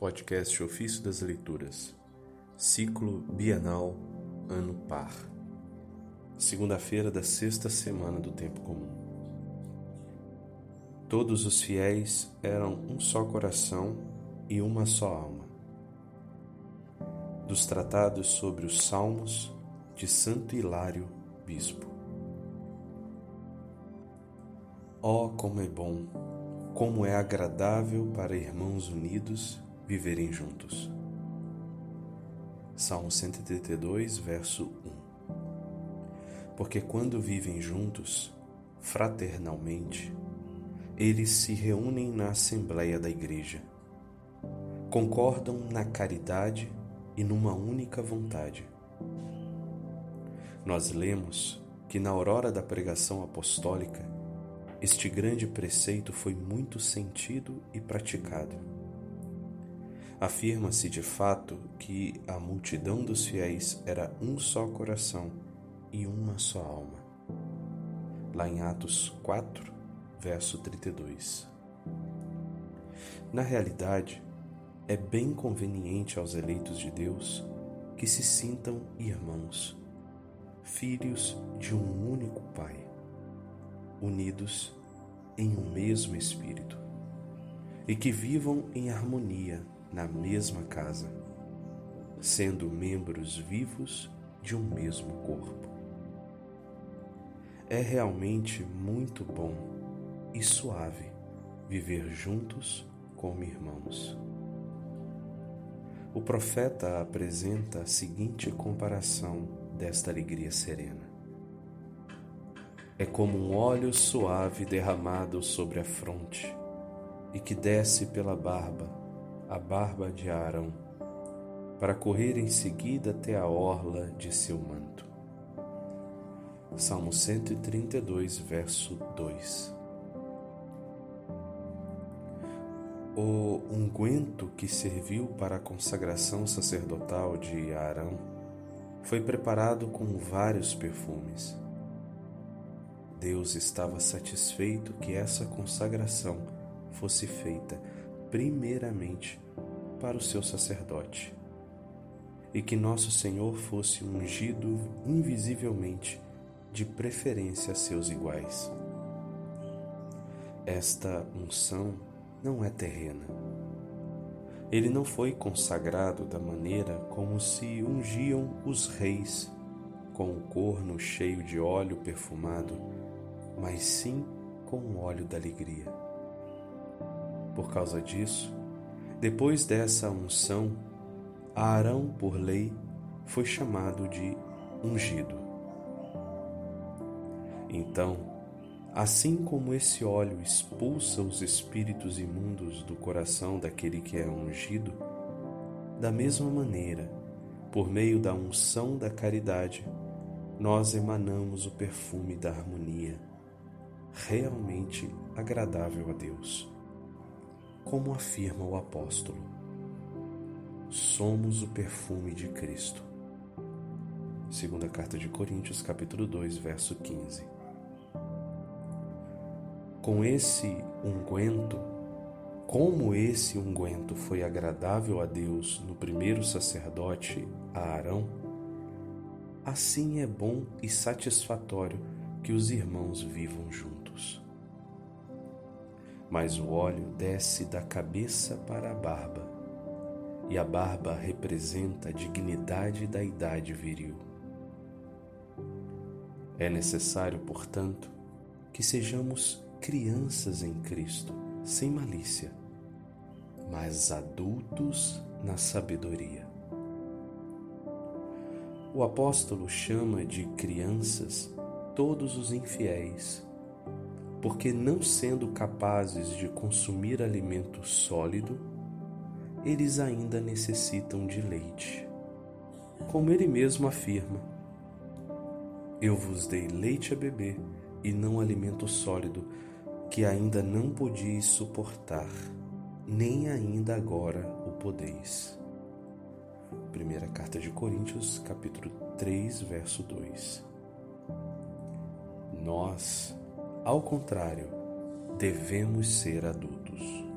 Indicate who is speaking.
Speaker 1: Podcast Ofício das Leituras, Ciclo Bienal, Ano Par. Segunda-feira da sexta semana do Tempo Comum. Todos os fiéis eram um só coração e uma só alma. Dos tratados sobre os Salmos de Santo Hilário, Bispo. Oh, como é bom, como é agradável para irmãos unidos viverem juntos. Salmo 132, verso 1. Porque quando vivem juntos, fraternalmente, eles se reúnem na assembleia da igreja, concordam na caridade e numa única vontade. Nós lemos que na aurora da pregação apostólica, este grande preceito foi muito sentido e praticado Afirma-se de fato que a multidão dos fiéis era um só coração e uma só alma. Lá em Atos 4, verso 32. Na realidade, é bem conveniente aos eleitos de Deus que se sintam irmãos, filhos de um único Pai, unidos em um mesmo Espírito, e que vivam em harmonia na mesma casa, sendo membros vivos de um mesmo corpo. É realmente muito bom e suave viver juntos como irmãos. O profeta apresenta a seguinte comparação desta alegria serena. É como um óleo suave derramado sobre a fronte e que desce pela barba a barba de Arão, para correr em seguida até a orla de seu manto. Salmo 132, verso 2. O unguento que serviu para a consagração sacerdotal de Arão foi preparado com vários perfumes. Deus estava satisfeito que essa consagração fosse feita primeiramente para o seu sacerdote, e que nosso Senhor fosse ungido invisivelmente, de preferência a seus iguais. Esta unção não é terrena. Ele não foi consagrado da maneira como se ungiam os reis, com o corno cheio de óleo perfumado, mas sim com o óleo da alegria. Por causa disso, depois dessa unção, Arão, por lei, foi chamado de ungido. Então, assim como esse óleo expulsa os espíritos imundos do coração daquele que é ungido, da mesma maneira, por meio da unção da caridade, nós emanamos o perfume da harmonia, realmente agradável a Deus como afirma o apóstolo. Somos o perfume de Cristo. Segunda carta de Coríntios, capítulo 2, verso 15. Com esse unguento, como esse unguento foi agradável a Deus no primeiro sacerdote, a Arão, assim é bom e satisfatório que os irmãos vivam juntos mas o óleo desce da cabeça para a barba, e a barba representa a dignidade da idade viril. É necessário, portanto, que sejamos crianças em Cristo, sem malícia, mas adultos na sabedoria. O apóstolo chama de crianças todos os infiéis porque não sendo capazes de consumir alimento sólido, eles ainda necessitam de leite. Como ele mesmo afirma: Eu vos dei leite a beber e não alimento sólido, que ainda não podíeis suportar, nem ainda agora o podeis. Primeira carta de Coríntios, capítulo 3, verso 2. Nós ao contrário, devemos ser adultos.